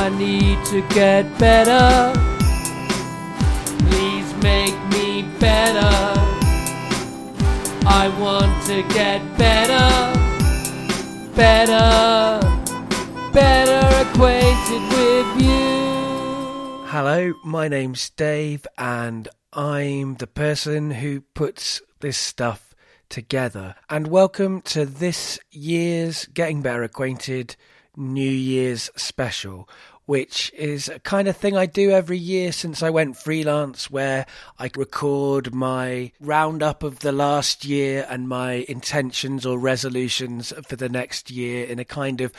I need to get better. Please make me better. I want to get better, better, better acquainted with you. Hello, my name's Dave, and I'm the person who puts this stuff together. And welcome to this year's Getting Better Acquainted New Year's special, which is a kind of thing I do every year since I went freelance, where I record my roundup of the last year and my intentions or resolutions for the next year in a kind of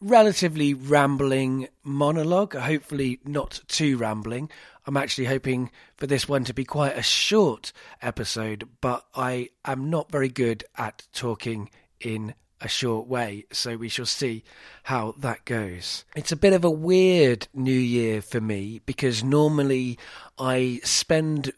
relatively rambling monologue, hopefully not too rambling. I'm actually hoping for this one to be quite a short episode, but I am not very good at talking in a short way, so we shall see how that goes. It's a bit of a weird new year for me because normally I spend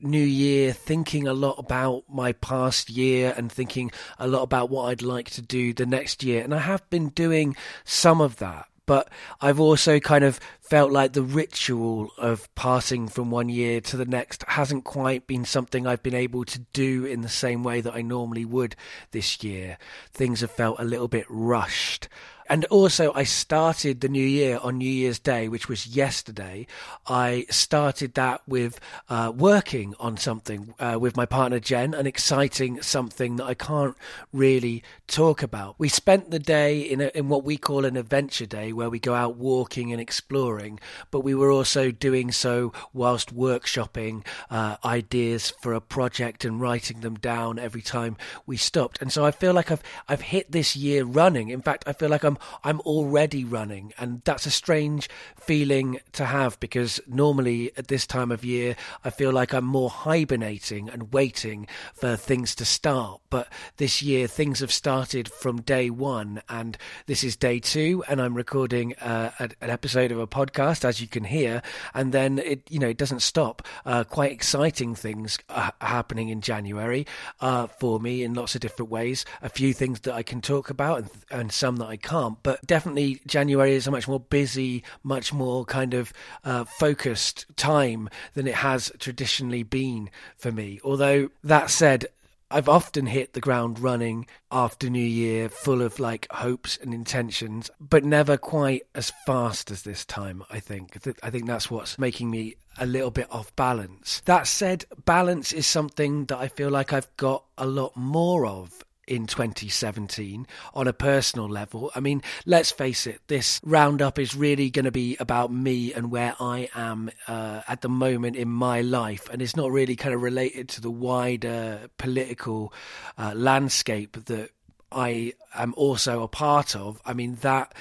New Year thinking a lot about my past year and thinking a lot about what I'd like to do the next year. And I have been doing some of that, but I've also kind of felt like the ritual of passing from one year to the next hasn't quite been something I've been able to do in the same way that I normally would this year. Things have felt a little bit rushed. And also, I started the new year on New Year's Day, which was yesterday. I started that with uh, working on something uh, with my partner Jen, an exciting something that I can't really talk about. We spent the day in, a, in what we call an adventure day, where we go out walking and exploring, but we were also doing so whilst workshopping uh, ideas for a project and writing them down every time we stopped. And so I feel like I've I've hit this year running. In fact, I feel like I'm I'm already running, and that's a strange feeling to have because normally at this time of year I feel like I'm more hibernating and waiting for things to start. But this year things have started from day one, and this is day two, and I'm recording uh, an episode of a podcast, as you can hear, and then it you know it doesn't stop. Uh, quite exciting things are happening in January uh, for me in lots of different ways. A few things that I can talk about, and, and some that I can't but definitely January is a much more busy, much more kind of uh, focused time than it has traditionally been for me. Although that said, I've often hit the ground running after New Year, full of like hopes and intentions, but never quite as fast as this time. I think. I think that's what's making me a little bit off balance. That said, balance is something that I feel like I've got a lot more of in 2017 on a personal level. I mean, let's face it, this roundup is really going to be about me and where I am uh, at the moment in my life, and it's not really kind of related to the wider political uh, landscape that I am also a part of. I mean, that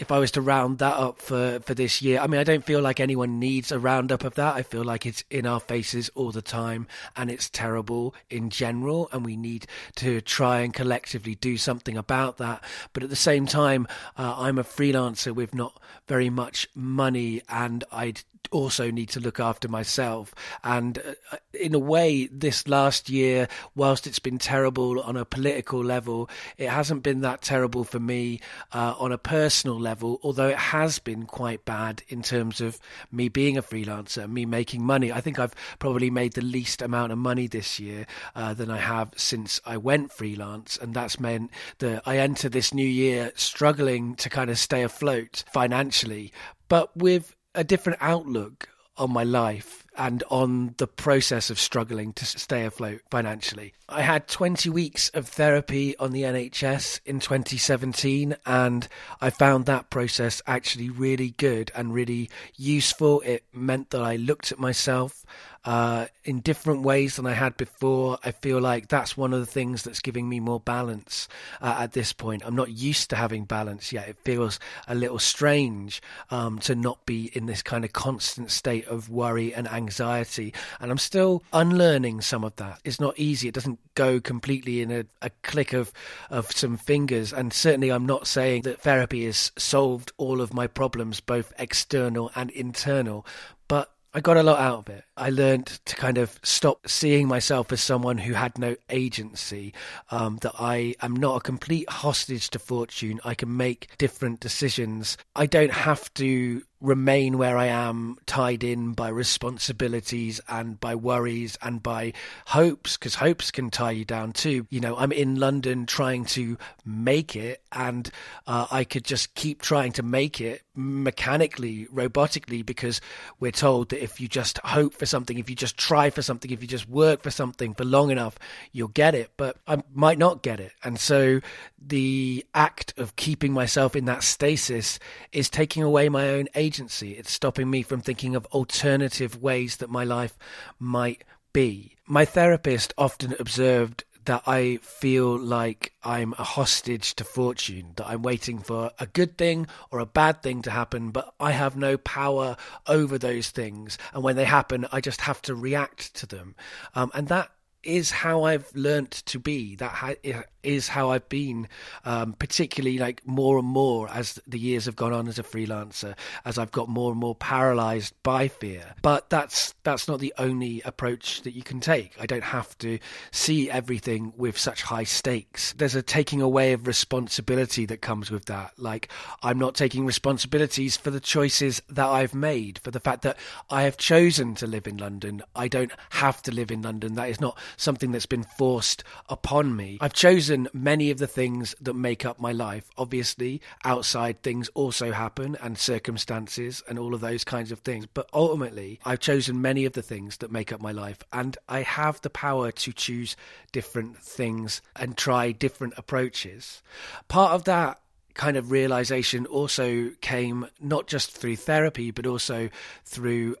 if I was to round that up for, for this year, I mean, I don't feel like anyone needs a roundup of that. I feel like it's in our faces all the time and it's terrible in general. And we need to try and collectively do something about that. But at the same time, uh, I'm a freelancer with not very much money and I'd also need to look after myself. And uh, in a way, this last year, whilst it's been terrible on a political level, it hasn't been that terrible for me uh, on a personal level, although it has been quite bad in terms of me being a freelancer, me making money. I think I've probably made the least amount of money this year uh, than I have since I went freelance. And that's meant that I enter this new year struggling to kind of stay afloat financially. But with a different outlook on my life and on the process of struggling to stay afloat financially. I had 20 weeks of therapy on the NHS in 2017, and I found that process actually really good and really useful. It meant that I looked at myself uh, in different ways than I had before. I feel like that's one of the things that's giving me more balance uh, at this point. I'm not used to having balance yet. It feels a little strange um, to not be in this kind of constant state of worry and anxiety. And I'm still unlearning some of that. It's not easy. It doesn't go completely in a, a click of, of some fingers. And certainly, I'm not saying that therapy has solved all of my problems, both external and internal. But I got a lot out of it. I learned to kind of stop seeing myself as someone who had no agency, um, that I am not a complete hostage to fortune. I can make different decisions. I don't have to remain where I am, tied in by responsibilities and by worries and by hopes, because hopes can tie you down too. You know, I'm in London trying to make it, and uh, I could just keep trying to make it mechanically, robotically, because we're told that if you just hope for something, if you just try for something, if you just work for something for long enough, you'll get it. But I might not get it. And so the act of keeping myself in that stasis is taking away my own agency. It's stopping me from thinking of alternative ways that my life might be. My therapist often observed that I feel like I'm a hostage to fortune, that I'm waiting for a good thing or a bad thing to happen, but I have no power over those things. And when they happen, I just have to react to them. Um, and that is how I've learnt to be. That ha- is how I've been, um, particularly like more and more as the years have gone on as a freelancer, as I've got more and more paralyzed by fear. But that's that's not the only approach that you can take. I don't have to see everything with such high stakes. There's a taking away of responsibility that comes with that. Like I'm not taking responsibilities for the choices that I've made, for the fact that I have chosen to live in London. I don't have to live in London. That is not something that's been forced upon me. I've chosen many of the things that make up my life. Obviously, outside things also happen and circumstances and all of those kinds of things. But ultimately, I've chosen many of the things that make up my life and I have the power to choose different things and try different approaches. Part of that kind of realization also came not just through therapy, but also through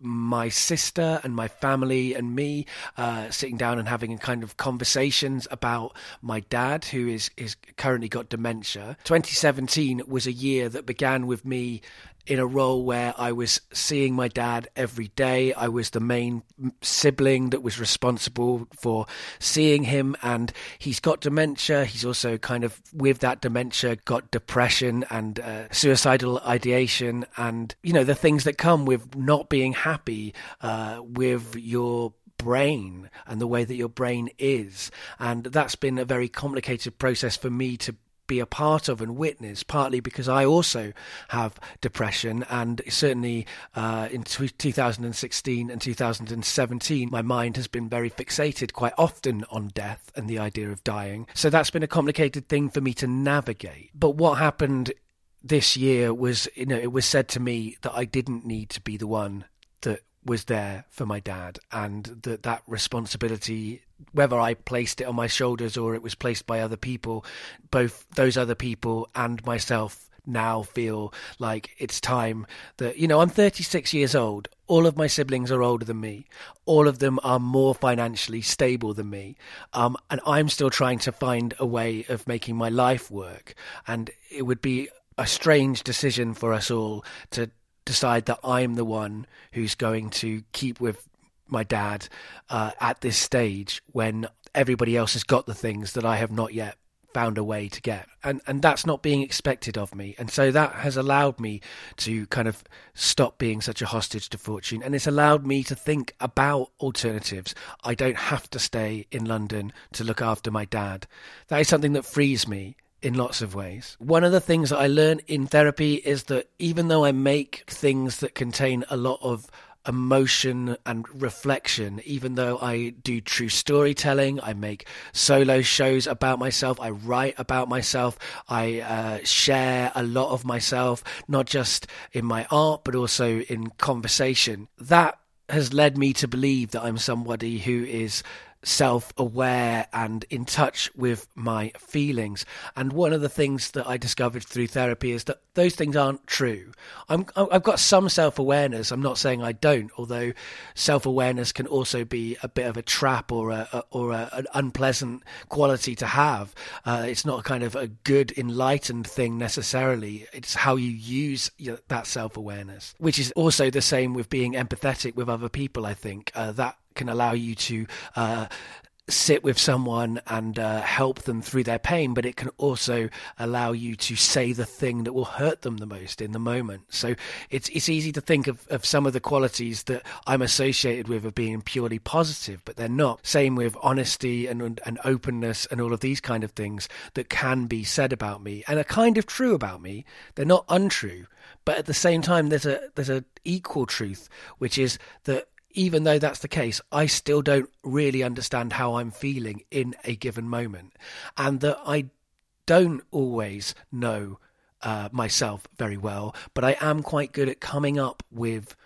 my sister and my family and me uh, sitting down and having a kind of conversations about my dad who is is currently got dementia. 2017 was a year that began with me in a role where I was seeing my dad every day. I was the main sibling that was responsible for seeing him, and he's got dementia. He's also kind of, with that dementia, got depression and uh, suicidal ideation, and you know, the things that come with not being happy uh, with your brain and the way that your brain is. And that's been a very complicated process for me to be a part of and witness, partly because I also have depression, and certainly uh, in t- 2016 and 2017, my mind has been very fixated quite often on death and the idea of dying. So that's been a complicated thing for me to navigate. But what happened this year was, you know, it was said to me that I didn't need to be the one that was there for my dad and that that responsibility whether I placed it on my shoulders or it was placed by other people both those other people and myself now feel like it's time that you know I'm 36 years old. All of my siblings are older than me. All of them are more financially stable than me. Um, and I'm still trying to find a way of making my life work. And it would be a strange decision for us all to decide that I'm the one who's going to keep with my dad uh, at this stage when everybody else has got the things that I have not yet found a way to get. And and that's not being expected of me. And so that has allowed me to kind of stop being such a hostage to fortune. And it's allowed me to think about alternatives. I don't have to stay in london to look after my dad. That is something that frees me in lots of ways. One of the things that I learned in therapy is that even though I make things that contain a lot of emotion and reflection, even though I do true storytelling, I make solo shows about myself, I write about myself, I uh, share a lot of myself, not just in my art, but also in conversation. That has led me to believe that I'm somebody who is self aware and in touch with my feelings. And one of the things that I discovered through therapy is that those things aren't true. I'm, I've got some self awareness. I'm not saying I don't, although self awareness can also be a bit of a trap or a, or a, an unpleasant quality to have. Uh, it's not a kind of a good, enlightened thing necessarily. It's how you use that self awareness, which is also the same with being empathetic with other people. I think uh, that can allow you to uh, sit with someone and uh, help them through their pain, but it can also allow you to say the thing that will hurt them the most in the moment. So it's it's easy to think of, of some of the qualities that I'm associated with of being purely positive, but they're not. Same with honesty and and openness and all of these kind of things that can be said about me and are kind of true about me. They're not untrue, But at the same time, there's a there's a equal truth, which is that even though that's the case, I still don't really understand how I'm feeling in a given moment, and that I don't always know uh, myself very well, but I am quite good at coming up with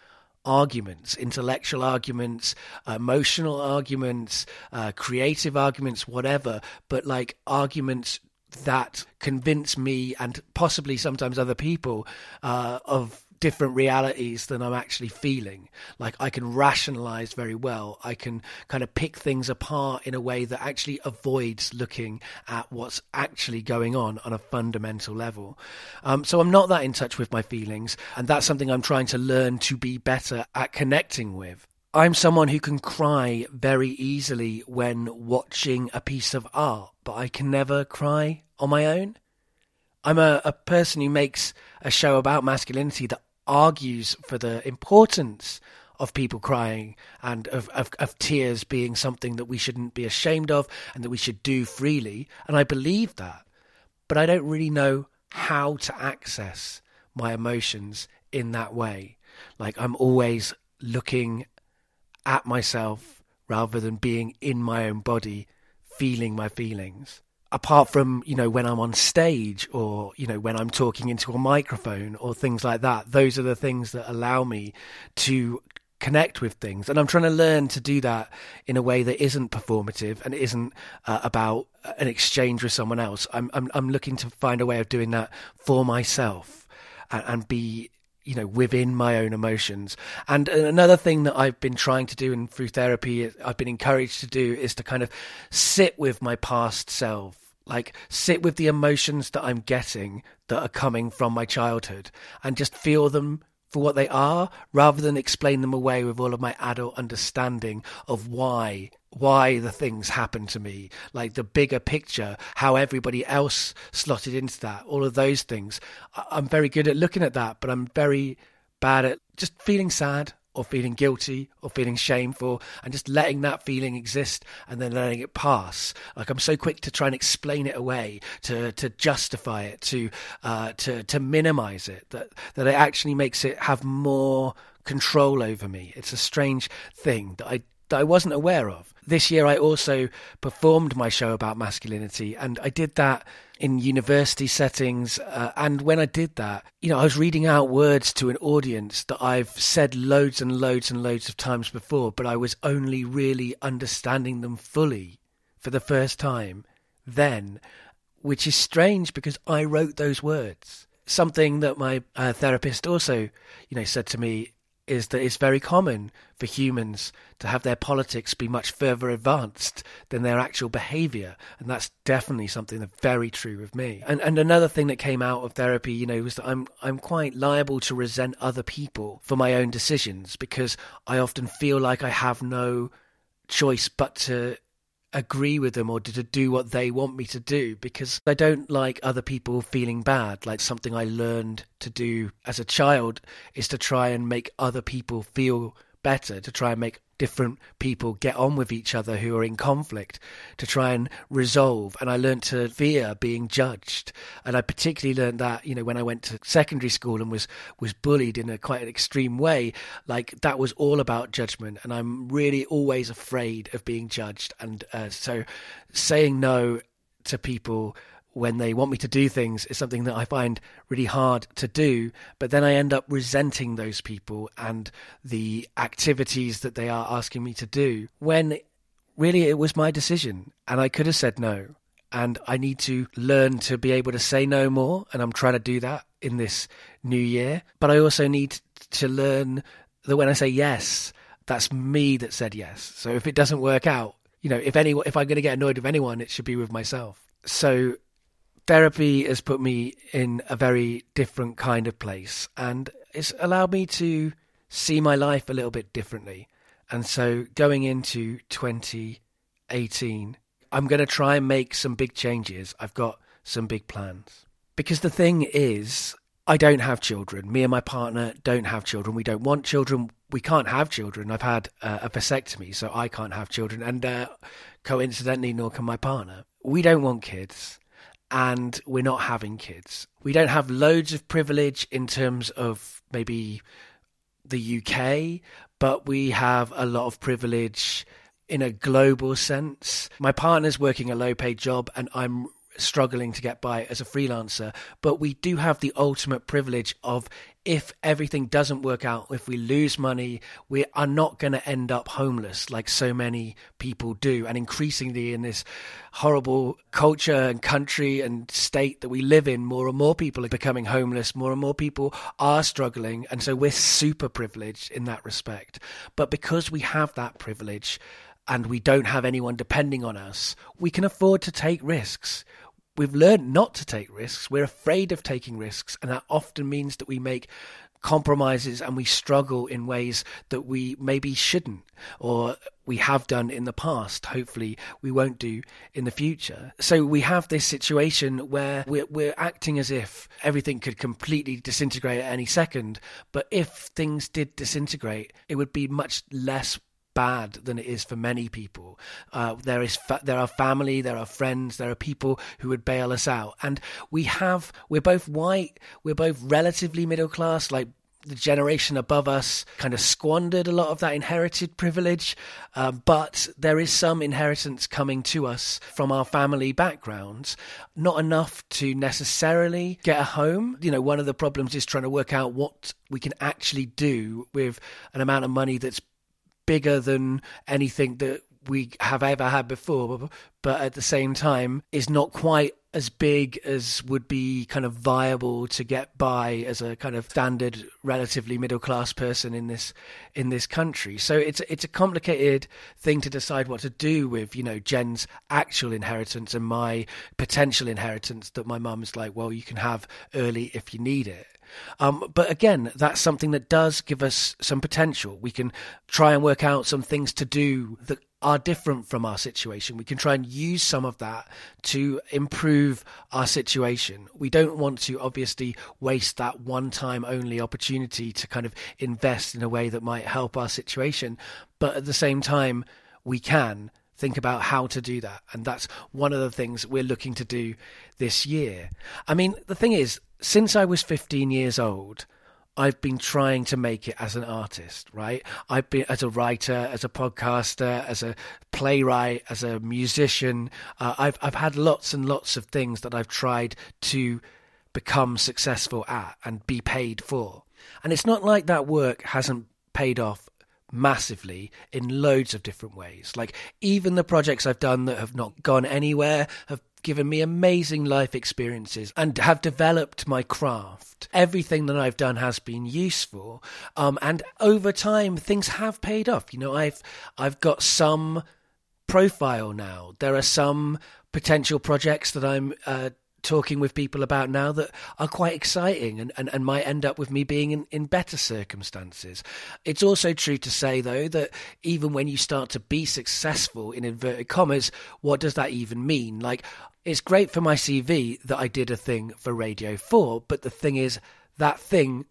arguments, intellectual arguments, emotional arguments, uh, creative arguments, whatever, but like arguments that convince me and possibly sometimes other people uh, of different realities than I'm actually feeling. Like I can rationalize very well. I can kind of pick things apart in a way that actually avoids looking at what's actually going on on a fundamental level. Um, so I'm not that in touch with my feelings, and that's something I'm trying to learn to be better at connecting with. I'm someone who can cry very easily when watching a piece of art, but I can never cry on my own. I'm a, a person who makes a show about masculinity that argues for the importance of people crying and of, of, of, tears being something that we shouldn't be ashamed of and that we should do freely. And I believe that. But I don't really know how to access my emotions in that way. Like I'm always looking at myself rather than being in my own body, feeling my feelings apart from you know when I'm on stage or you know when I'm talking into a microphone or things like that those are the things that allow me to connect with things. And I'm trying to learn to do that in a way that isn't performative and isn't uh, about an exchange with someone else. I'm, I'm I'm looking to find a way of doing that for myself and, and be you know within my own emotions. And another thing that i've been trying to do and through therapy i've been encouraged to do is to kind of sit with my past self like sit with the emotions that I'm getting that are coming from my childhood and just feel them for what they are rather than explain them away with all of my adult understanding of why why the things happen to me. Like the bigger picture how everybody else slotted into that all of those things. I'm very good at looking at that but i'm very bad at just feeling sad or feeling guilty or feeling shameful and just letting that feeling exist and then letting it pass. Like I'm so quick to try and explain it away, to to justify it, to uh, to to minimize it, that that it actually makes it have more control over me. It's a strange thing that I that I wasn't aware of. This year, I also performed my show about masculinity, and I did that in university settings. Uh, and when I did that, you know, I was reading out words to an audience that I've said loads and loads and loads of times before, but I was only really understanding them fully for the first time then, which is strange because I wrote those words. Something that my uh, therapist also, you know, said to me is that it's very common for humans to have their politics be much further advanced than their actual behavior. And that's definitely something that's very true of me. And and another thing that came out of therapy you know was that I'm I'm quite liable to resent other people for my own decisions because I often feel like I have no choice but to agree with them or to do what they want me to do because I don't like other people feeling bad. Like something I learned to do as a child is to try and make other people feel better, to try and make different people get on with each other who are in conflict to try and resolve. And I learned to fear being judged. And I particularly learned that, you know, when I went to secondary school and was, was bullied in a quite an extreme way, like that was all about judgment. And I'm really always afraid of being judged. And uh, so saying no to people when they want me to do things is something that I find really hard to do. But then I end up resenting those people and the activities that they are asking me to do when really it was my decision and I could have said no. And I need to learn to be able to say no more. And I'm trying to do that in this new year. But I also need to learn that when I say yes, that's me that said yes. So if it doesn't work out, you know, if any, if I'm going to get annoyed with anyone, it should be with myself. So therapy has put me in a very different kind of place and it's allowed me to see my life a little bit differently. And so going into 2018, I'm going to try and make some big changes. I've got some big plans. Because the thing is, I don't have children. Me and my partner don't have children. We don't want children. We can't have children. I've had uh, a vasectomy, so I can't have children. And uh, coincidentally, nor can my partner. We don't want kids and we're not having kids. We don't have loads of privilege in terms of maybe the UK, but we have a lot of privilege in a global sense. My partner's working a low paid job and I'm struggling to get by as a freelancer, but we do have the ultimate privilege of if everything doesn't work out, if we lose money, we are not going to end up homeless like so many people do. And increasingly in this horrible culture and country and state that we live in, more and more people are becoming homeless, more and more people are struggling. And so we're super privileged in that respect. But because we have that privilege, and we don't have anyone depending on us, we can afford to take risks we've learned not to take risks. We're afraid of taking risks, and that often means that we make compromises and we struggle in ways that we maybe shouldn't or we have done in the past. Hopefully we won't do in the future. So we have this situation where we're, we're acting as if everything could completely disintegrate at any second. But if things did disintegrate it would be much less bad than it is for many people. Uh, there is fa- there are family, there are friends, there are people who would bail us out, and we have we're both white, we're both relatively middle class, like. The generation above us kind of squandered a lot of that inherited privilege, uh, but there is some inheritance coming to us from our family backgrounds. Not enough to necessarily get a home. You know, one of the problems is trying to work out what we can actually do with an amount of money that's bigger than anything that we have ever had before, but at the same time is not quite as big as would be kind of viable to get by as a kind of standard relatively middle class person in this in this country. So it's it's a complicated thing to decide what to do with you know Jen's actual inheritance and my potential inheritance that my mum's like well you can have early if you need it um, but again, that's something that does give us some potential. We can try and work out some things to do that are different from our situation. We can try and use some of that to improve our situation. We don't want to obviously waste that one time only opportunity to kind of invest in a way that might help our situation. But at the same time, we can think about how to do that. And that's one of the things we're looking to do this year. I mean, the thing is, since I was 15 years old, I've been trying to make it as an artist, right? I've been as a writer, as a podcaster, as a playwright, as a musician. Uh, I've I've had lots and lots of things that I've tried to become successful at and be paid for. And it's not like that work hasn't paid off massively in loads of different ways. Like even the projects I've done that have not gone anywhere have given me amazing life experiences and have developed my craft. Everything that I've done has been useful. Um, and over time, things have paid off. You know, I've, I've got some profile now. There are some potential projects that I'm uh, talking with people about now that are quite exciting and, and, and might end up with me being in, in better circumstances. It's also true to say, though, that even when you start to be successful in inverted commas, what does that even mean? Like, it's great for my CV that I did a thing for Radio 4, but the thing is, that thing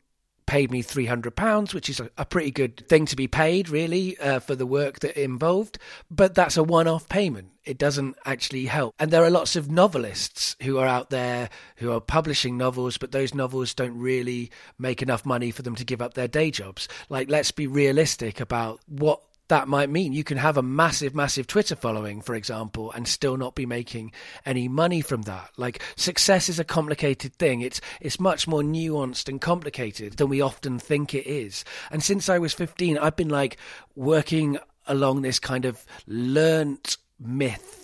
paid me £300, which is a, pretty good thing to be paid, really, uh, for the work that involved. But that's a one off payment. It doesn't actually help. And there are lots of novelists who are out there who are publishing novels, but those novels don't really make enough money for them to give up their day jobs. Like, let's be realistic about what that might mean you can have a massive, massive Twitter following, for example, and still not be making any money from that. Like success is a complicated thing. It's it's much more nuanced and complicated than we often think it is. And since I was 15, I've been like working along this kind of learnt myth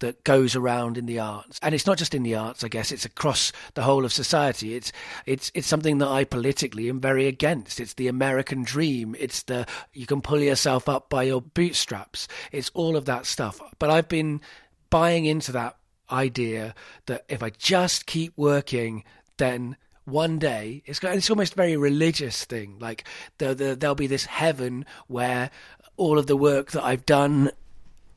that goes around in the arts, and it's not just in the arts. I guess it's across the whole of society. It's it's it's something that I politically am very against. It's the American dream. It's the you can pull yourself up by your bootstraps. It's all of that stuff. But I've been buying into that idea that if I just keep working, then one day it's it's almost a very religious thing. Like the, the, there'll be this heaven where all of the work that I've done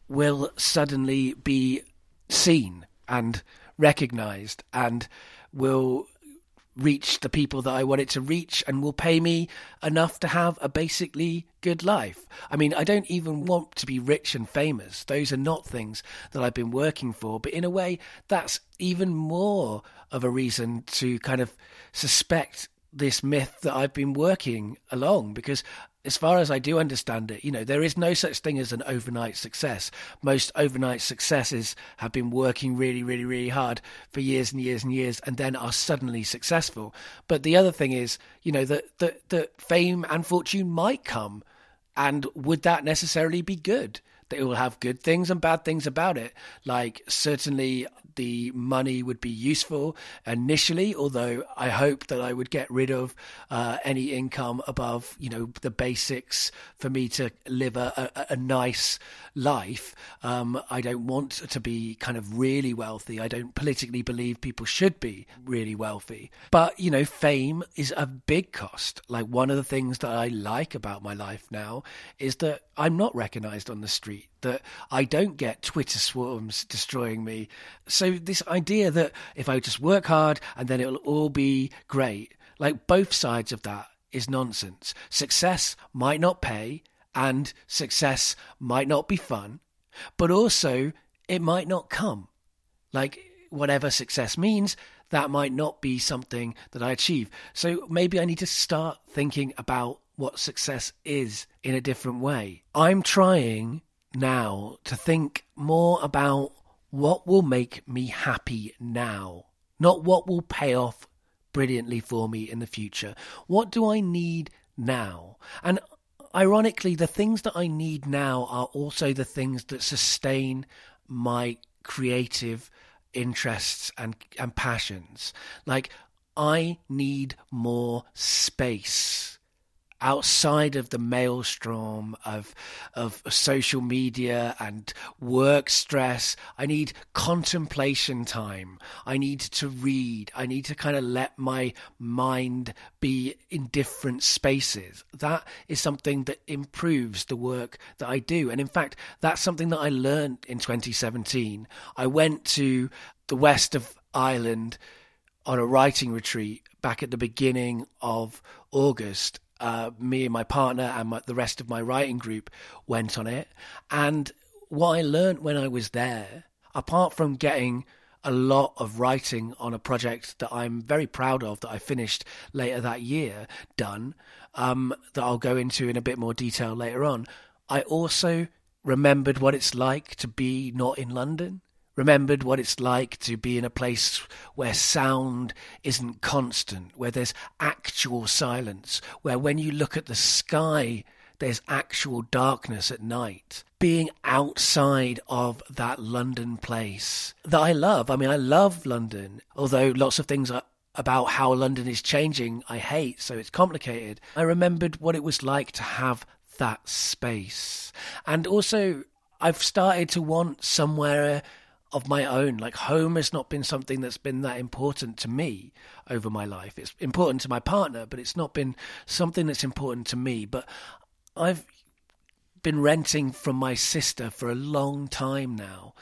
will suddenly be seen and recognized and will reach the people that I want it to reach and will pay me enough to have a basically good life. I mean, I don't even want to be rich and famous. Those are not things that I've been working for. But in a way, that's even more of a reason to kind of suspect this myth that I've been working along because as far as I do understand it, you know, there is no such thing as an overnight success. Most overnight successes have been working really, really, really hard for years and years and years and then are suddenly successful. But the other thing is, you know, that, that, that fame and fortune might come. And would that necessarily be good? That it will have good things and bad things about it. Like, certainly, the money would be useful initially, although I hope that I would get rid of uh, any income above, you know, the basics for me to live a, a, a nice life. Um, I don't want to be kind of really wealthy. I don't politically believe people should be really wealthy. But, you know, fame is a big cost. Like one of the things that I like about my life now is that I'm not recognized on the street that I don't get Twitter swarms destroying me. So, this idea that if I just work hard and then it'll all be great, like both sides of that is nonsense. Success might not pay, and success might not be fun, but also it might not come. Like, whatever success means, that might not be something that I achieve. So maybe I need to start thinking about what success is in a different way. I'm trying now to think more about what will make me happy now, not what will pay off brilliantly for me in the future. What do I need now? And ironically, the things that I need now are also the things that sustain my creative interests and and passions. Like I need more space outside of the maelstrom of of social media and work stress i need contemplation time. I need to read. I need to kind of let my mind be in different spaces. That is something that improves the work that i do. And in fact that's something that i learned in 2017 i went to the west of ireland on a writing retreat back at the beginning of August uh, me and my partner and my, the rest of my writing group went on it. And what I learned when I was there, apart from getting a lot of writing on a project that I'm very proud of that I finished later that year done, um, that I'll go into in a bit more detail later on, I also remembered what it's like to be not in London remembered what it's like to be in a place where sound isn't constant, where there's actual silence, where when you look at the sky, there's actual darkness at night. Being outside of that London place that I love. I mean, I love London, although lots of things are about how London is changing, I hate, so it's complicated. I remembered what it was like to have that space. And also, I've started to want somewhere of my own. Like home has not been something that's been that important to me over my life. It's important to my partner, but it's not been something that's important to me. But I've been renting from my sister for a long time now.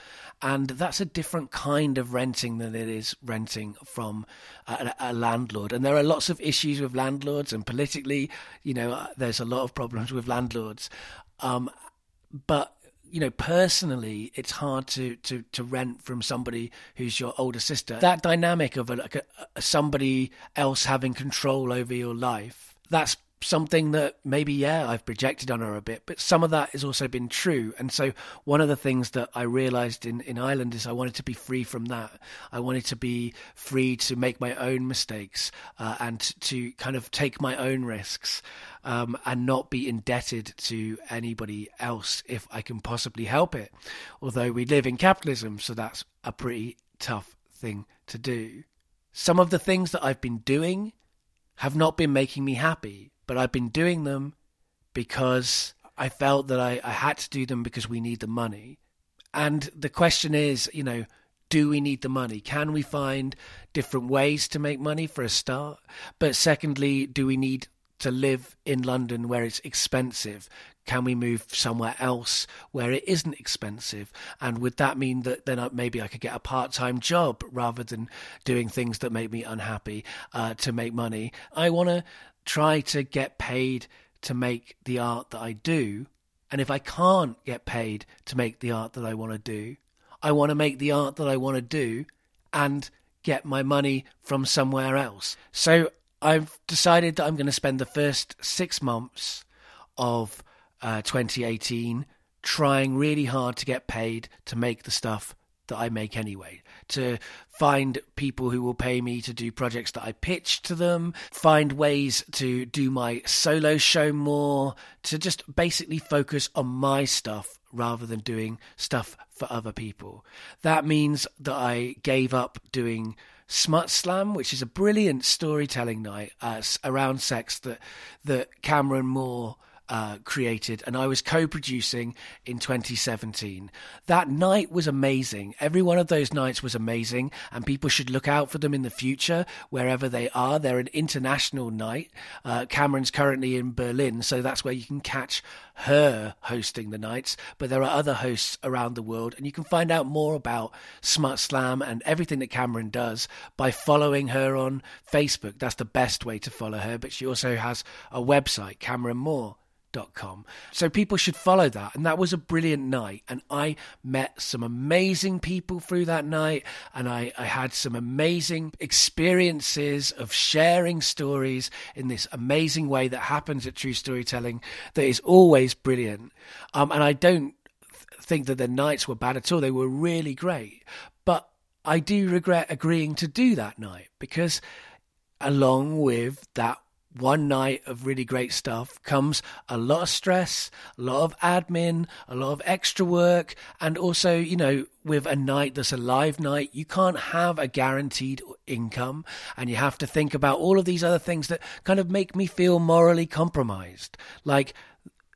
And that's a different kind of renting than it is renting from a, a, landlord. And there are lots of issues with landlords, and politically, you know, there's a lot of problems with landlords. Um, but you know, personally, it's hard to, to, to rent from somebody who's your older sister. That dynamic of a, like a, a, somebody else having control over your life, that's something that maybe, yeah, I've projected on her a bit, but some of that has also been true. And so one of the things that I realized in, in Ireland is I wanted to be free from that. I wanted to be free to make my own mistakes uh, and to kind of take my own risks um, and not be indebted to anybody else if I can possibly help it. Although we live in capitalism, so that's a pretty tough thing to do. Some of the things that I've been doing have not been making me happy but I've been doing them because I felt that I, I had to do them because we need the money. And the question is, you know, do we need the money? Can we find different ways to make money for a start? But secondly, do we need to live in London where it's expensive? Can we move somewhere else where it isn't expensive? And would that mean that then maybe I could get a part time job rather than doing things that make me unhappy uh, to make money? I want to try to get paid to make the art that I do. And if I can't get paid to make the art that I want to do, I want to make the art that I want to do and get my money from somewhere else. So I've decided that I'm going to spend the first six months of uh, 2018 trying really hard to get paid to make the stuff that I make anyway. To find people who will pay me to do projects that I pitch to them, find ways to do my solo show more, to just basically focus on my stuff rather than doing stuff for other people. That means that I gave up doing Smut Slam, which is a brilliant storytelling night uh, around sex that that Cameron Moore uh, created, and I was co producing in 2017. That night was amazing. Every one of those nights was amazing, and people should look out for them in the future wherever they are. They're an international night. Uh, Cameron's currently in Berlin, so that's where you can catch her hosting the nights, but there are other hosts around the world, and you can find out more about Smut Slam and everything that Cameron does by following her on Facebook. That's the best way to follow her, but she also has a website, Cameron Moore Com. So people should follow that. And that was a brilliant night. And I met some amazing people through that night. And I, I had some amazing experiences of sharing stories in this amazing way that happens at True Storytelling that is always brilliant. Um, and I don't think that the nights were bad at all. They were really great. But I do regret agreeing to do that night because along with that one night of really great stuff comes a lot of stress, a lot of admin, a lot of extra work, and also, you know, with a night that's a live night, you can't have a guaranteed income, and you have to think about all of these other things that kind of make me feel morally compromised. Like,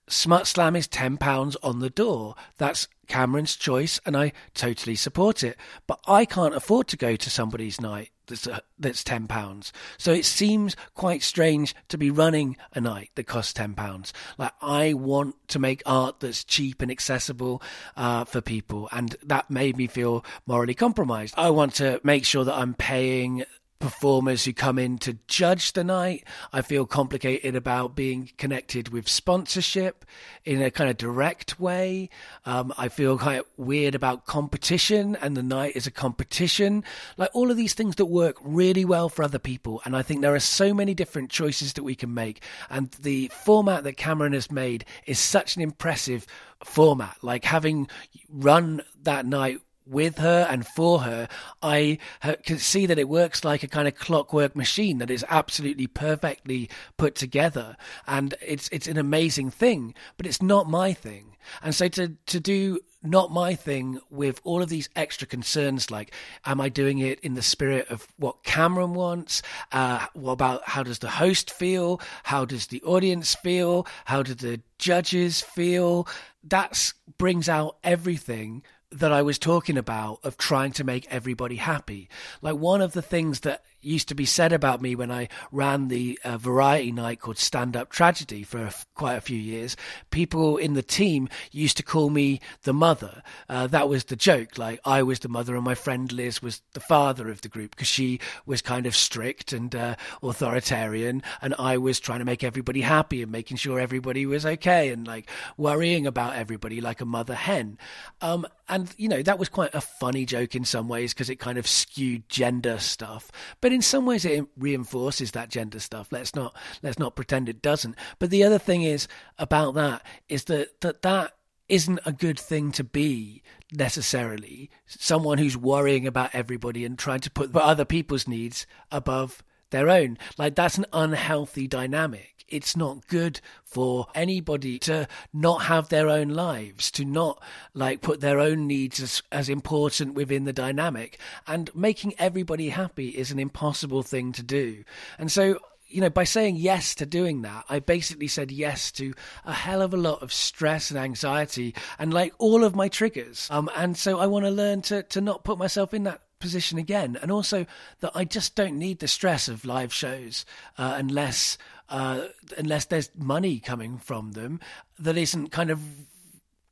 Smut Slam is £10 on the door. That's Cameron's choice, and I totally support it. But I can't afford to go to somebody's night that's, uh, that's £10. So it seems quite strange to be running a night that costs £10. Like, I want to make art that's cheap and accessible uh, for people, and that made me feel morally compromised. I want to make sure that I'm paying performers who come in to judge the night. I feel complicated about being connected with sponsorship in a kind of direct way. Um, I feel kind of weird about competition and the night is a competition. Like all of these things that work really well for other people. And I think there are so many different choices that we can make. And the format that Cameron has made is such an impressive format. Like having run that night with her and for her, I can see that it works like a kind of clockwork machine that is absolutely perfectly put together, and it's it's an amazing thing. But it's not my thing, and so to to do not my thing with all of these extra concerns like am i doing it in the spirit of what cameron wants? Uh, what about how does the host feel? How does the audience feel? How do the judges feel? That brings out everything that I was talking about of trying to make everybody happy. Like one of the things that used to be said about me when I ran the uh, variety night called Stand Up Tragedy for quite a few years. People in the team used to call me the mother. Uh, that was the joke. Like I was the mother and my friend Liz was the father of the group because she was kind of strict and uh, authoritarian, and I was trying to make everybody happy and making sure everybody was okay and like worrying about everybody like a mother hen. Um, and you know that was quite a funny joke in some ways because it kind of skewed gender stuff, but but in some ways it reinforces that gender stuff. Let's not let's not pretend it doesn't. But the other thing is about that is that that that isn't a good thing to be necessarily. Someone who's worrying about everybody and trying to put other people's needs above their own. Like that's an unhealthy dynamic it's not good for anybody to not have their own lives, to not like put their own needs as, as important within the dynamic. And making everybody happy is an impossible thing to do. And so you know, by saying yes to doing that, I basically said yes to a hell of a lot of stress and anxiety and like all of my triggers. Um, and so I want to learn to, to not put myself in that position again. And also that I just don't need the stress of live shows uh, unless uh, unless there's money coming from them that isn't kind of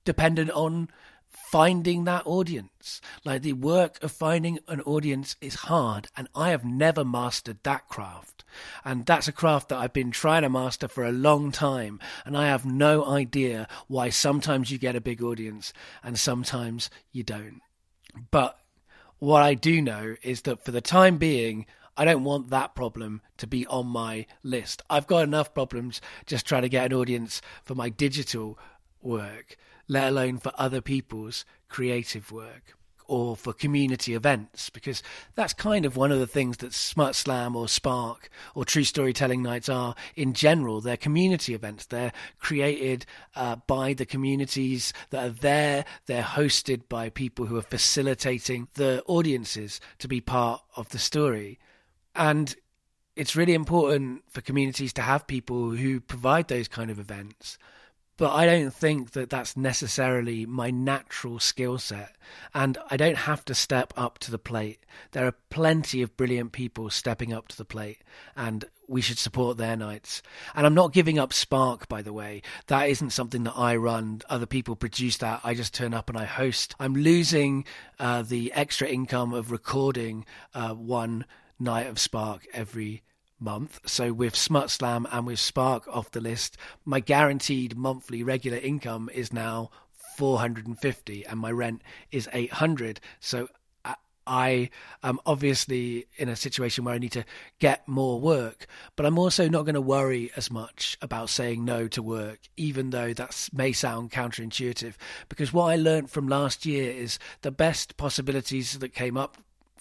dependent on finding that audience. Like the work of finding an audience is hard, and I have never mastered that craft. And that's a craft that I've been trying to master for a long time, and I have no idea why sometimes you get a big audience and sometimes you don't. But what I do know is that for the time being, I don't want that problem to be on my list. I've got enough problems just trying to get an audience for my digital work, let alone for other people's creative work or for community events, because that's kind of one of the things that Smut Slam or Spark or True Storytelling Nights are in general. They're community events. They're created uh, by the communities that are there. They're hosted by people who are facilitating the audiences to be part of the story. And it's really important for communities to have people who provide those kind of events but I don't think that that's necessarily my natural skill set. And I don't have to step up to the plate. There are plenty of brilliant people stepping up to the plate, and we should support their nights. And I'm not giving up Spark, by the way. That isn't something that I run. Other people produce that. I just turn up and I host. I'm losing uh, the extra income of recording uh, one night of Spark every month. So with Smut Slam and with Spark off the list, my guaranteed monthly regular income is now 450 and my rent is 800. So I am obviously in a situation where I need to get more work, but I'm also not going to worry as much about saying no to work, even though that may sound counterintuitive. Because what I learned from last year is the best possibilities that came up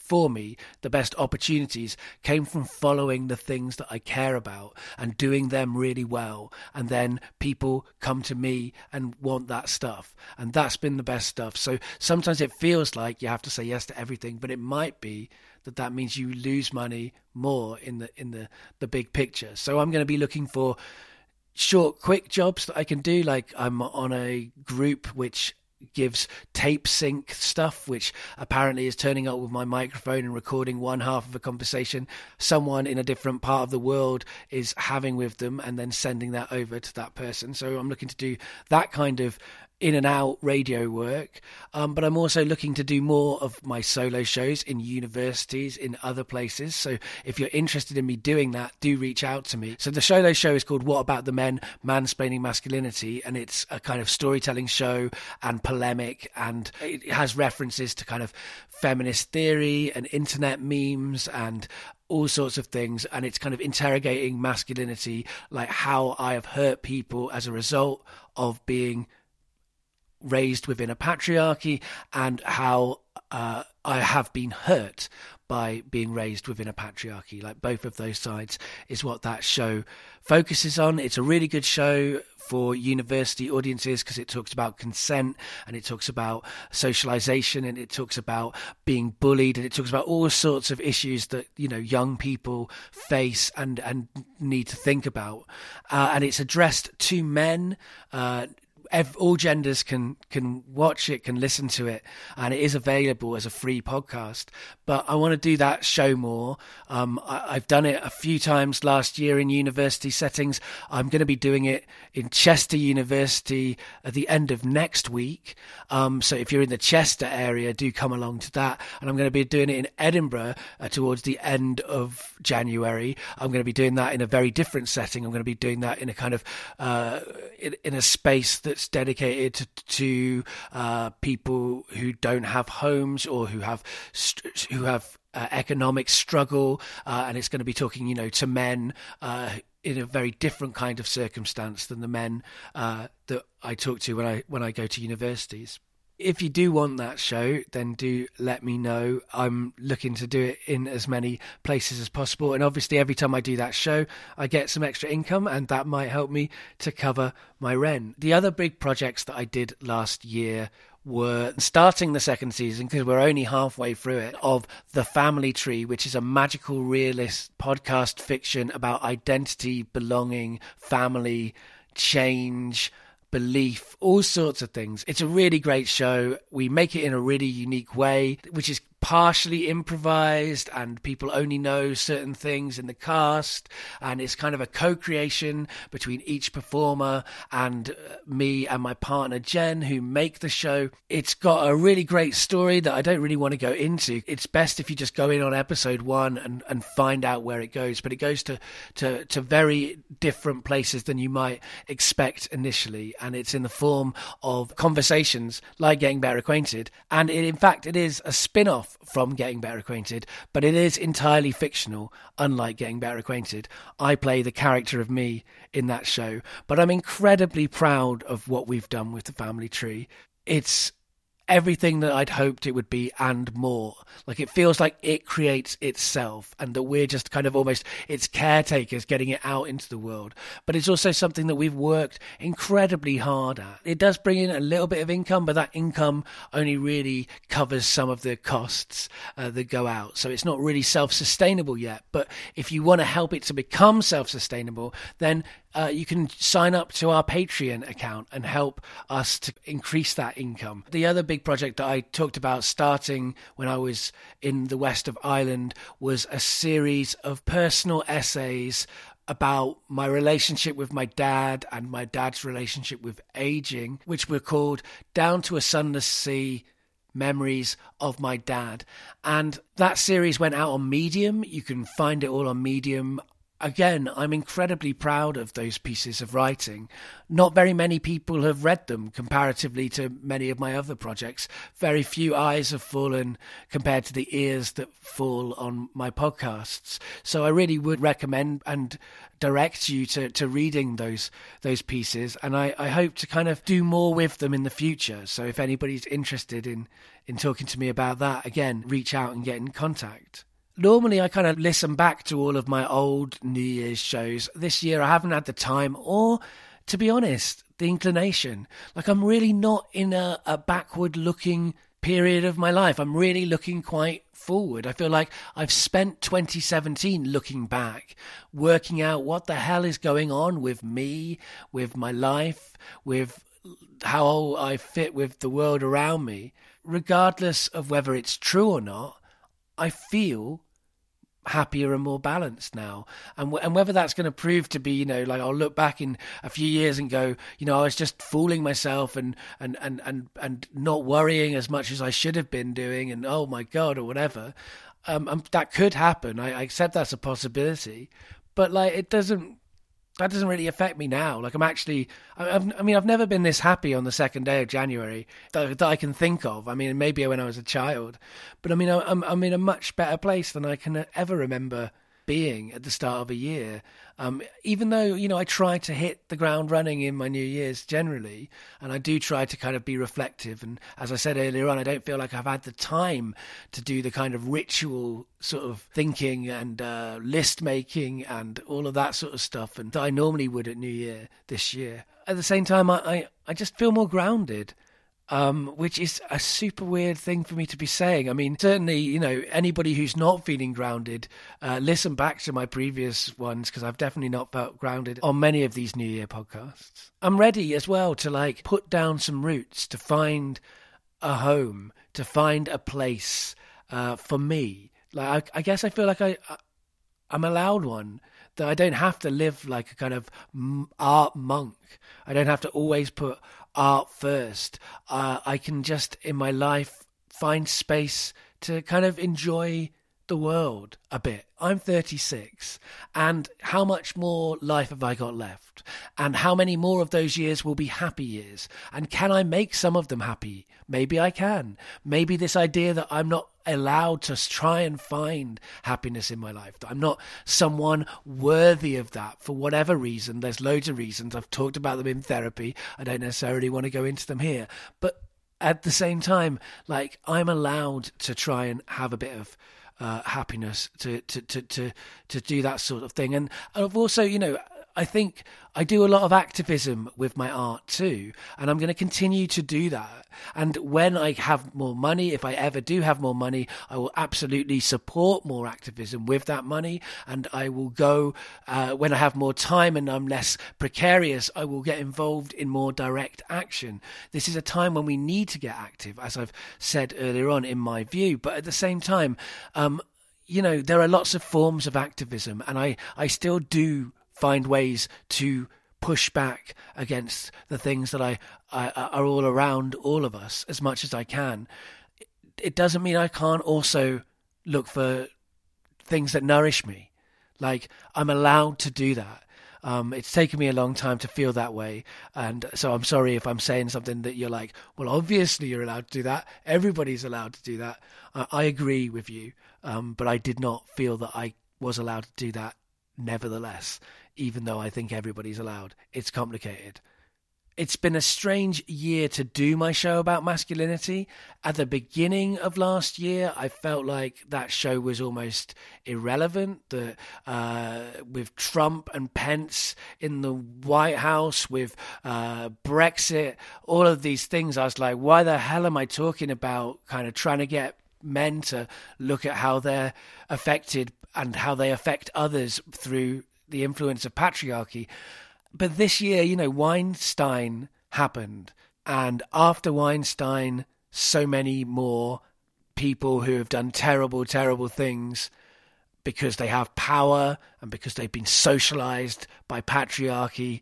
for me, the best opportunities came from following the things that I care about and doing them really well. And then people come to me and want that stuff. And that's been the best stuff. So sometimes it feels like you have to say yes to everything, but it might be that that means you lose money more in the in the the big picture. So I'm going to be looking for short quick jobs that I can do like I'm on a group which gives tape sync stuff, which apparently is turning up with my microphone and recording one half of a conversation someone in a different part of the world is having with them and then sending that over to that person. So I'm looking to do that kind of in and out radio work, um, but I'm also looking to do more of my solo shows in universities, in other places. So if you're interested in me doing that, do reach out to me. So the solo show is called What About the Men? Mansplaining Masculinity, and it's a kind of storytelling show and polemic, and it has references to kind of feminist theory and internet memes and all sorts of things and it's kind of interrogating masculinity like how i have hurt people as a result of being raised within a patriarchy and how uh, I have been hurt by being raised within a patriarchy. Like both of those sides is what that show focuses on. It's a really good show for university audiences because it talks about consent and it talks about socialization and it talks about being bullied and it talks about all sorts of issues that you know young people face and and need to think about uh, and it's addressed to men uh, ev- all genders can can watch it, can listen to it, and it is available as a free podcast. But I want to do that show more. Um, I, have done it a few times last year in university settings. I'm going to be doing it in Chester University at the end of next week. Um, so if you're in the Chester area, do come along to that. And I'm going to be doing it in Edinburgh uh, towards the end of January. I'm going to be doing that in a very different setting. I'm going to be doing that in a kind of uh, in, in a space that's dedicated to, uh, people who don't have homes or who have who have uh, economic struggle, uh, and it's going to be talking, you know, to men uh, in a very different kind of circumstance than the men uh, that I talk to when I when I go to universities if you do want that show, then do let me know. I'm looking to do it in as many places as possible. And obviously, every time I do that show, I get some extra income, and that might help me to cover my rent. The other big projects that I did last year were starting the second season because we're only halfway through it of The Family Tree, which is a magical realist podcast fiction about identity, belonging, family, change belief, all sorts of things. It's a really great show. We make it in a really unique way, which is partially improvised and people only know certain things in the cast. And it's kind of a co-creation between each performer and uh, me and my partner Jen who make the show. It's got a really great story that I don't really want to go into. It's best if you just go in on episode 1 and and find out where it goes. But it goes to to to very different places than you might expect initially. And it's in the form of conversations like getting better acquainted. And it, in fact it is a spin-off from Getting Better Acquainted, but it is entirely fictional, unlike Getting Better Acquainted. I play the character of me in that show, but I'm incredibly proud of what we've done with the family tree. It's everything that I'd hoped it would be and more. Like it feels like it creates itself and that we're just kind of almost its caretakers getting it out into the world. But it's also something that we've worked incredibly hard at. It does bring in a little bit of income, but that income only really covers some of the costs uh, that go out. So it's not really self sustainable yet. But if you want to help it to become self sustainable, then uh, you can sign up to our Patreon account and help us to increase that income. The other big project that I talked about starting when I was in the west of Ireland was a series of personal essays about my relationship with my dad and my dad's relationship with aging, which were called Down to a Sunless Sea memories of my dad. And that series went out on Medium. You can find it all on Medium again, I'm incredibly proud of those pieces of writing. Not very many people have read them comparatively to many of my other projects. Very few eyes have fallen compared to the ears that fall on my podcasts. So I really would recommend and direct you to, to reading those those pieces and I, I hope to kind of do more with them in the future. So if anybody's interested in in talking to me about that, again, reach out and get in contact normally I kind of listen back to all of my old New Year's shows. This year I haven't had the time or, to be honest, the inclination. Like I'm really not in a, a backward looking period of my life. I'm really looking quite forward. I feel like I've spent 2017 looking back, working out what the hell is going on with me, with my life, with how I fit with the world around me. Regardless of whether it's true or not, I feel happier and more balanced now. And w- and whether that's going to prove to be you know like I'll look back in a few years and go you know I was just fooling myself and and and and and not worrying as much as I should have been doing and oh my god or whatever. Um, that could happen. I, I accept that's a possibility. But like it doesn't that doesn't really affect me now. Like I'm actually, I've, i mean, I've never been this happy on the second day of January that, that, I can think of. I mean, maybe when I was a child, but I mean, I'm, I'm in a much better place than I can ever remember being at the start of a year. Um, even though you know I try to hit the ground running in my New Year's generally, and I do try to kind of be reflective. And as I said earlier on, I don't feel like I've had the time to do the kind of ritual sort of thinking and uh, list making and all of that sort of stuff, and that I normally would at New Year this year. At the same time, I, I, I just feel more grounded um, which is a super weird thing for me to be saying. I mean, certainly, you know, anybody who's not feeling grounded, uh, listen back to my previous ones because I've definitely not felt grounded on many of these New Year podcasts. I'm ready as well to like put down some roots, to find a home, to find a place uh, for me. Like, I, I guess I feel like I, I I'm allowed one that I don't have to live like a kind of art monk. I don't have to always put art first. Uh, I can just in my life find space to kind of enjoy the world a bit. I'm 36, and how much more life have I got left? And how many more of those years will be happy years? And can I make some of them happy? Maybe I can. Maybe this idea that I'm not allowed to try and find happiness in my life, that I'm not someone worthy of that for whatever reason. There's loads of reasons. I've talked about them in therapy. I don't necessarily want to go into them here. But at the same time, like, I'm allowed to try and have a bit of uh, happiness to, to, to, to, to do that sort of thing. And I've also, you know, I think I do a lot of activism with my art too, and I'm going to continue to do that. And when I have more money, if I ever do have more money, I will absolutely support more activism with that money. And I will go, uh, when I have more time and I'm less precarious, I will get involved in more direct action. This is a time when we need to get active, as I've said earlier on in my view. But at the same time, um, you know, there are lots of forms of activism, and I, I still do find ways to push back against the things that I, I are all around all of us as much as I can. It doesn't mean I can't also look for things that nourish me. Like I'm allowed to do that. Um, it's taken me a long time to feel that way, and so I'm sorry if I'm saying something that you're like, well, obviously you're allowed to do that. Everybody's allowed to do that. I, I agree with you, um, but I did not feel that I was allowed to do that. Nevertheless, even though I think everybody's allowed, it's complicated. It's been a strange year to do my show about masculinity. At the beginning of last year, I felt like that show was almost irrelevant. The, uh, with Trump and Pence in the White House, with uh, Brexit, all of these things, I was like, why the hell am I talking about kind of trying to get men to look at how they're affected and how they affect others through the influence of patriarchy? but this year, you know, Weinstein happened, and after Weinstein, so many more people who have done terrible, terrible things because they have power and because they've been socialized by patriarchy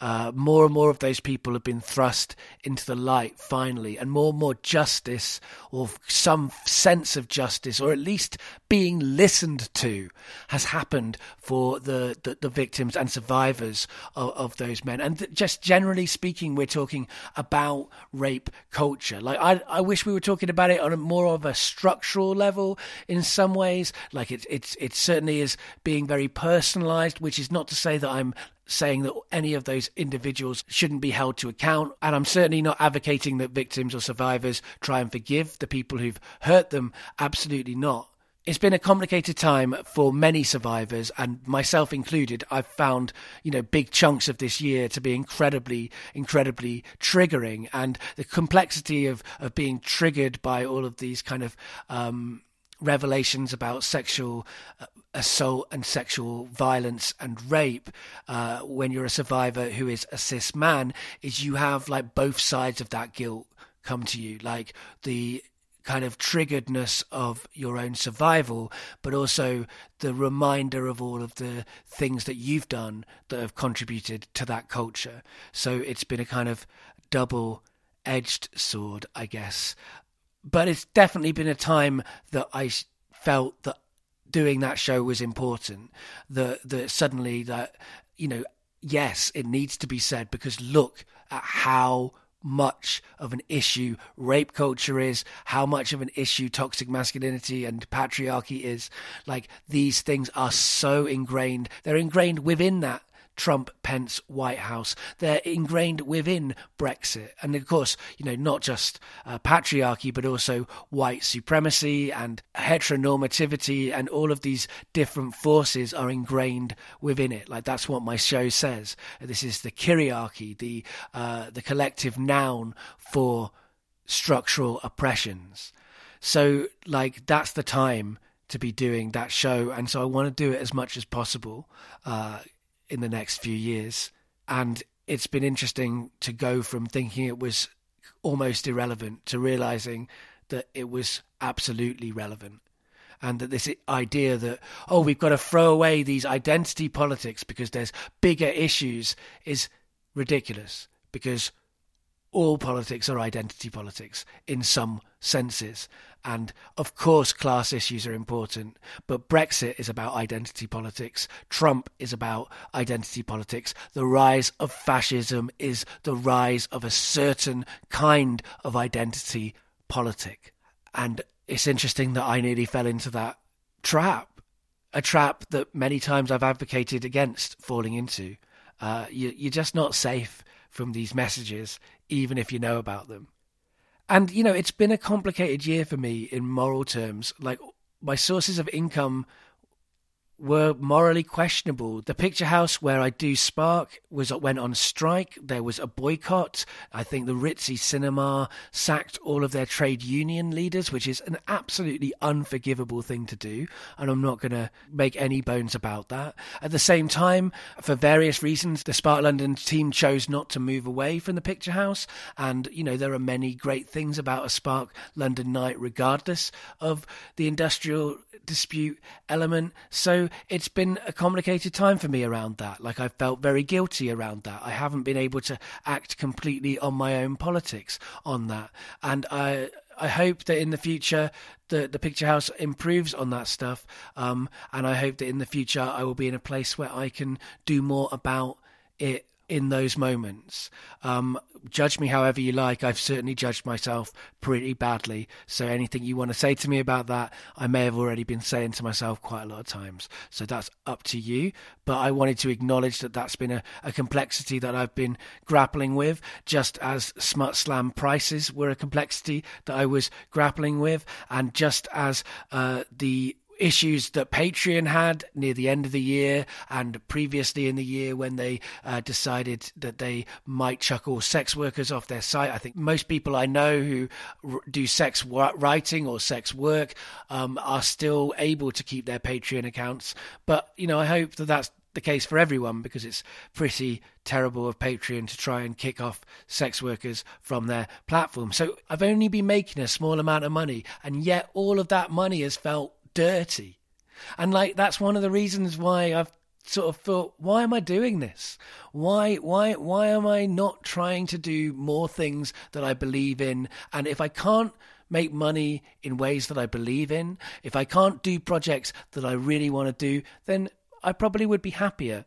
uh, more and more of those people have been thrust into the light finally, and more and more justice or some sense of justice, or at least being listened to, has happened for the, the, the victims and survivors of, of those men. And th- just generally speaking, we're talking about rape culture. Like, I, I wish we were talking about it on a more of a structural level in some ways. Like, it, it's, it certainly is being very personalized, which is not to say that I'm saying that any of those individuals shouldn't be held to account. And I'm certainly not advocating that victims or survivors try and forgive the people who've hurt them. Absolutely not. It's been a complicated time for many survivors, and myself included. I've found, you know, big chunks of this year to be incredibly, incredibly triggering, and the complexity of of being triggered by all of these kind of um, revelations about sexual uh, assault and sexual violence and rape uh, when you're a survivor who is a cis man is you have like both sides of that guilt come to you like the kind of triggeredness of your own survival, but also the reminder of all of the things that you've done that have contributed to that culture. So it's been a kind of double edged sword, I guess. But it's definitely been a time that I felt that doing that show was important. That that suddenly that you know yes, it needs to be said because look at how much of an issue rape culture is, how much of an issue toxic masculinity and patriarchy is. Like these things are so ingrained. They're ingrained within that Trump Pence White House. They're ingrained within Brexit. And of course, you know, not just uh, patriarchy, but also white supremacy and heteronormativity and all of these different forces are ingrained within it. Like that's what my show says. This is the kyriarchy, the, uh, the collective noun for structural oppressions. So, like, that's the time to be doing that show. And so I want to do it as much as possible. Uh, in the next few years. And it's been interesting to go from thinking it was almost irrelevant to realizing that it was absolutely relevant. And that this idea that, oh, we've got to throw away these identity politics because there's bigger issues is ridiculous because all politics are identity politics in some senses. And of course, class issues are important, but Brexit is about identity politics. Trump is about identity politics. The rise of fascism is the rise of a certain kind of identity politic. And it's interesting that I nearly fell into that trap, a trap that many times I've advocated against falling into. Uh, you, you're just not safe from these messages, even if you know about them. And, you know, it's been a complicated year for me in moral terms. Like, my sources of income were morally questionable. The picture house where I do Spark was went on strike. There was a boycott. I think the Ritzy Cinema sacked all of their trade union leaders, which is an absolutely unforgivable thing to do. And I'm not going to make any bones about that. At the same time, for various reasons, the Spark London team chose not to move away from the picture house. And, you know, there are many great things about a Spark London night, regardless of the industrial dispute element. So it's been a complicated time for me around that. Like I felt very guilty around that. I haven't been able to act completely on my own politics on that. And I I hope that in the future the the picture house improves on that stuff. Um, and I hope that in the future I will be in a place where I can do more about it in those moments. Um, judge me however you like. I've certainly judged myself pretty badly. So anything you want to say to me about that, I may have already been saying to myself quite a lot of times. So that's up to you. But I wanted to acknowledge that that's been a, a complexity that I've been grappling with, just as Smut Slam prices were a complexity that I was grappling with, and just as uh, the issues that Patreon had near the end of the year and previously in the year when they uh, decided that they might chuck all sex workers off their site. I think most people I know who r- do sex writing or sex work um, are still able to keep their Patreon accounts. But, you know, I hope that that's the case for everyone because it's pretty terrible of Patreon to try and kick off sex workers from their platform. So I've only been making a small amount of money, and yet all of that money has felt dirty. And like that's one of the reasons why I've sort of thought, why am I doing this? Why why why am I not trying to do more things that I believe in? And if I can't make money in ways that I believe in, if I can't do projects that I really want to do, then I probably would be happier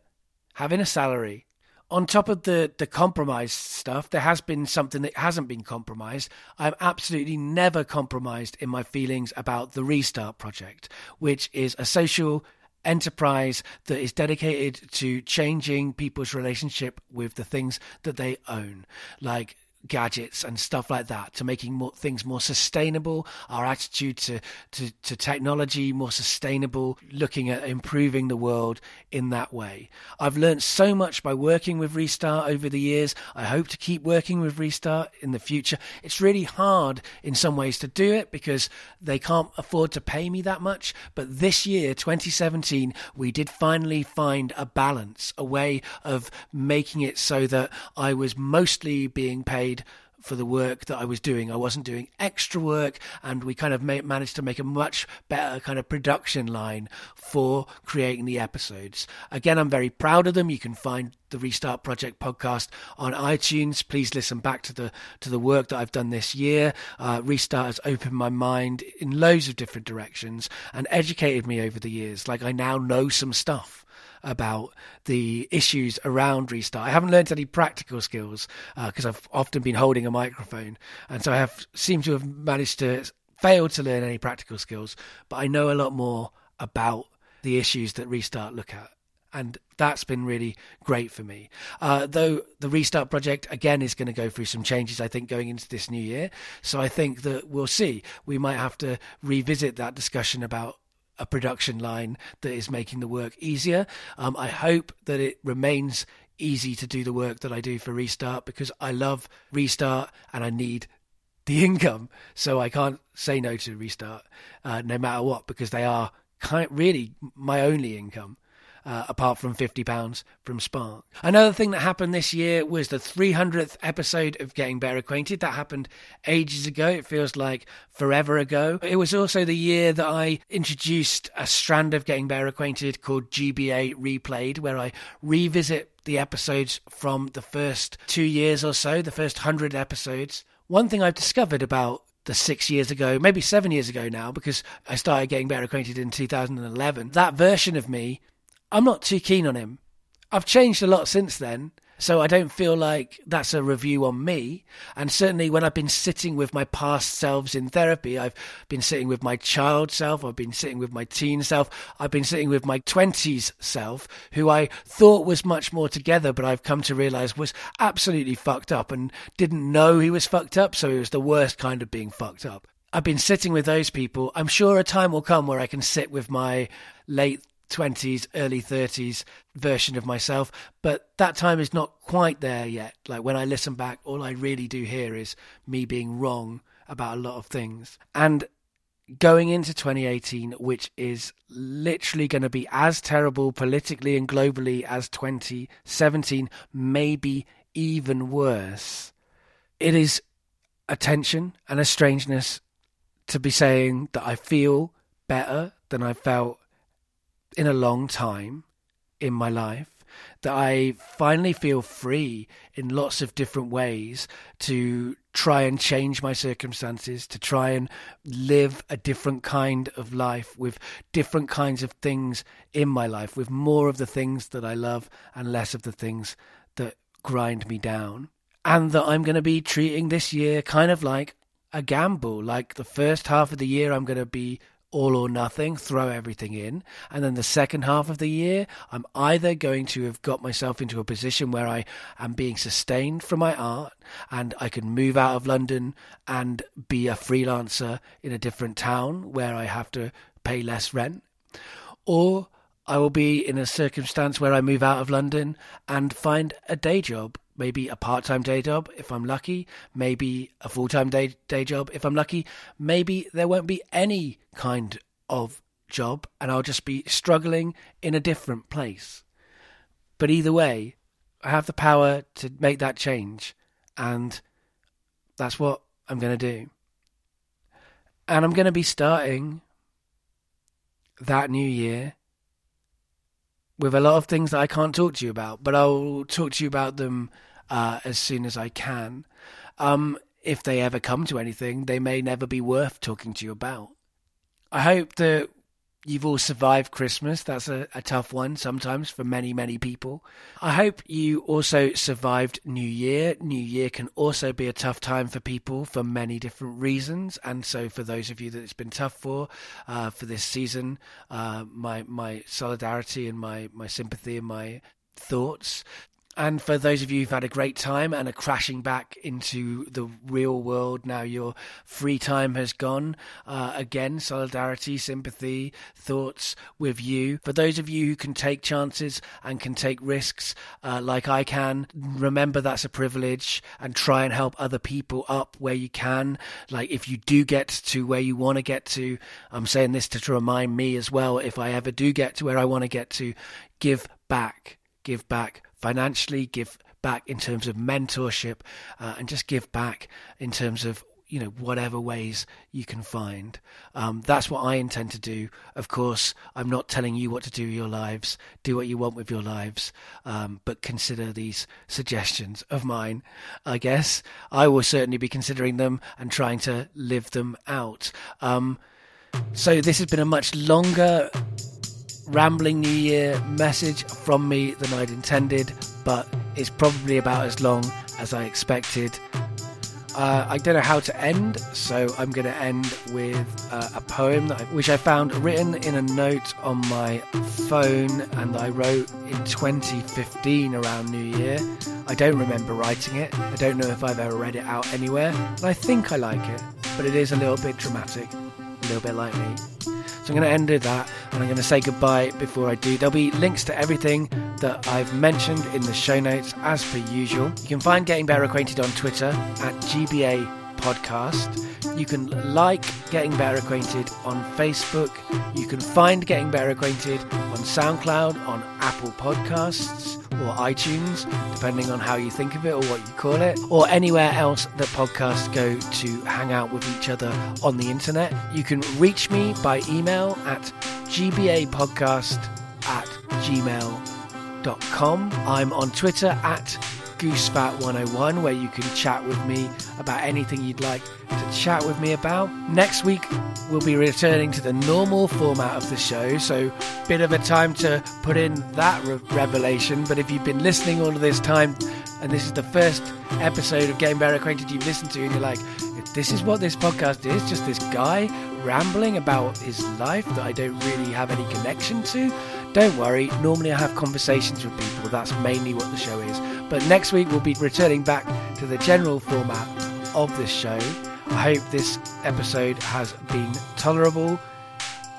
having a salary, on top of the the compromised stuff, there has been something that hasn't been compromised. I'm absolutely never compromised in my feelings about the Restart project, which is a social enterprise that is dedicated to changing people's relationship with the things that they own, like gadgets and stuff like that to making more, things more sustainable. Our attitude to, to, to technology more sustainable looking at improving the world in that way. I've learned so much by working with restart over the years. I hope to keep working with restart in the future. It's really hard in some ways to do it because they can't afford to pay me that much but this year 2017 we did finally find a balance a way of making it so that i was mostly being paid paid for the work that I was doing. I wasn't doing extra work, and we kind of managed to make a much better kind of production line for creating the episodes. Again, I'm very proud of them. You can find the Restart Project podcast on iTunes. Please listen back to the to the work that I've done this year. Uh, Restart has opened my mind in loads of different directions and educated me over the years. Like I now know some stuff about the issues around restart. I haven't learned any practical skills because uh, I've often been holding a microphone, and so I have seemed to have managed to fail to learn any practical skills. But I know a lot more about the issues that restart look at. And that's been really great for me. Uh, though the restart project again is going to go through some changes, I think, going into this new year. So I think that we'll see. We might have to revisit that discussion about a production line that is making the work easier. Um, I hope that it remains easy to do the work that I do for Restart because I love Restart and I need the income. So I can't say no to Restart uh, no matter what because they are kind of really my only income uh, apart from £50 from Spark. Another thing that happened this year was the 300th episode of Getting Better Acquainted. That happened ages ago. It feels like forever ago. It was also the year that I introduced a strand of Getting Better Acquainted called GBA Replayed, where I revisit the episodes from the first two years or so, the first 100 episodes. One thing I've discovered about the six years ago, maybe seven years ago now, because I started getting better acquainted in 2011. That version of me I'm not too keen on him. I've changed a lot since then, so I don't feel like that's a review on me. And certainly when I've been sitting with my past selves in therapy, I've been sitting with my child self, I've been sitting with my teen self, I've been sitting with my 20s self, who I thought was much more together, but I've come to realize was absolutely fucked up and didn't know he was fucked up, so it was the worst kind of being fucked up. I've been sitting with those people. I'm sure a time will come where I can sit with my late 20s, early 30s version of myself, but that time is not quite there yet. Like when I listen back, all I really do hear is me being wrong about a lot of things. And going into 2018, which is literally going to be as terrible politically and globally as 2017, maybe even worse. It is a tension and a strangeness to be saying that I feel better than I felt in a long time in my life. That I finally feel free in lots of different ways to try and change my circumstances, to try and live a different kind of life with different kinds of things in my life, with more of the things that I love and less of the things that grind me down. And that I'm going to be treating this year kind of like a gamble. Like the first half of the year, I'm going to be all or nothing, throw everything in. And then the second half of the year, I'm either going to have got myself into a position where I am being sustained from my art and I can move out of London and be a freelancer in a different town where I have to pay less rent. Or I will be in a circumstance where I move out of London and find a day job maybe a part time day job if I'm lucky, maybe a full time day, day job if I'm lucky, maybe there won't be any kind of job and I'll just be struggling in a different place. But either way, I have the power to make that change, and that's what I'm going to do. And I'm going to be starting that new year with a lot of things that I can't talk to you about, but I'll talk to you about them uh, as soon as I can. Um, if they ever come to anything, they may never be worth talking to you about. I hope that you've all survived Christmas. That's a, a, tough one sometimes for many, many people. I hope you also survived New Year. New Year can also be a tough time for people for many different reasons. And so, for those of you that it's been tough for uh, for this season, uh, my my solidarity and my my sympathy and my thoughts and for those of you who've had a great time and are crashing back into the real world now, your free time has gone. Uh, again, solidarity, sympathy, thoughts with you. For those of you who can take chances and can take risks uh, like I can, remember that's a privilege and try and help other people up where you can. Like if you do get to where you want to get to, I'm saying this to, to remind me as well, if I ever do get to where I want to get to, give back. Give back financially, give back in terms of mentorship, uh, and just give back in terms of you know whatever ways you can find. Um, that's what I intend to do. Of course, I'm not telling you what to do with your lives. Do what you want with your lives, um, but consider these suggestions of mine. I guess I will certainly be considering them and trying to live them out. Um, so this has been a much longer rambling New Year message from me than I'd intended, but it's probably about as long as I expected. Uh, I don't know how to end, so I'm going to end with uh, a poem I, which I found written in a note on my phone and I wrote in 2015 around New Year. I don't remember writing it. I don't know if I've ever read it out anywhere, and I think I like it, but it is a little bit dramatic, a little bit like me. So I'm going to end with that and I'm going to say goodbye before I do. There'll be links to everything that I've mentioned in the show notes as per usual. You can find Getting Better Acquainted on Twitter at GBA Podcast. You can like Getting Better Acquainted on Facebook. You can find Getting Better Acquainted on SoundCloud, on Apple Podcasts or iTunes, depending on how you think of it or what you call it, or anywhere else that podcasts go to hang out with each other on the internet. You can reach me by email at gbapodcast at gmail.com. I'm on Twitter at GooseFat101, where you can chat with me about anything you'd like to chat with me about. Next week, we'll be returning to the normal format of the show, so bit of a time to put in that re- revelation. But if you've been listening all of this time, and this is the first episode of Game Bear Acquainted you've listened to, and you're like, this is what this podcast is just this guy rambling about his life that I don't really have any connection to. Don't worry, normally I have conversations with people, that's mainly what the show is. But next week we'll be returning back to the general format of this show. I hope this episode has been tolerable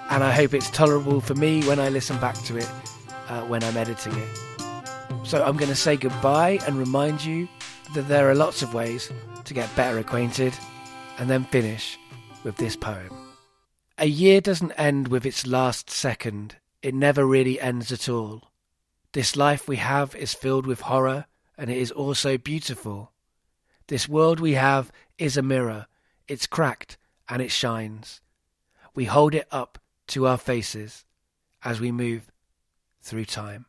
and I hope it's tolerable for me when I listen back to it uh, when I'm editing it. So I'm going to say goodbye and remind you that there are lots of ways to get better acquainted, and then finish with this poem. A year doesn't end with its last second, it never really ends at all. This life we have is filled with horror, and it is also beautiful. This world we have is a mirror, it's cracked and it shines. We hold it up to our faces as we move through time.